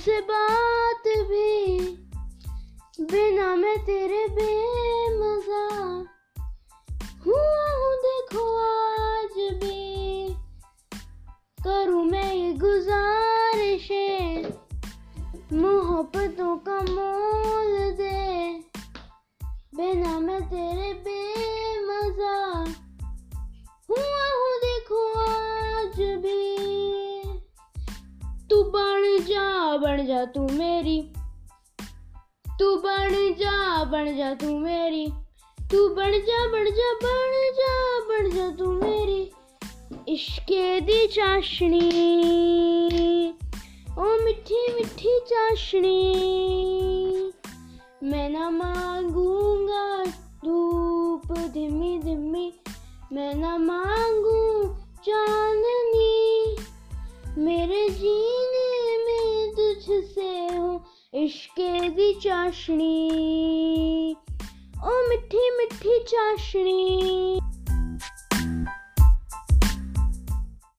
से बात भी, बिना मैं तेरे बेमजा। हुआ हूँ देखो आज भी, करूँ मैं ये गुजारिश। मोहब्बतों का मोल दे, बिना मैं तेरे तू बन जा बन जा तू मेरी। तू बन जा बन जा तू मेरी। तू बन जा बन जा बन जा बन जा तू मेरी। इश्के दी चाशनी। ओ मिठी मिठी चाशनी। मैं ना मांगूँगा धूप धिमी धिमी मैं ना मांगू चांदनी इश्के दी चाशनी। ओ मिठी मिठी चाशनी।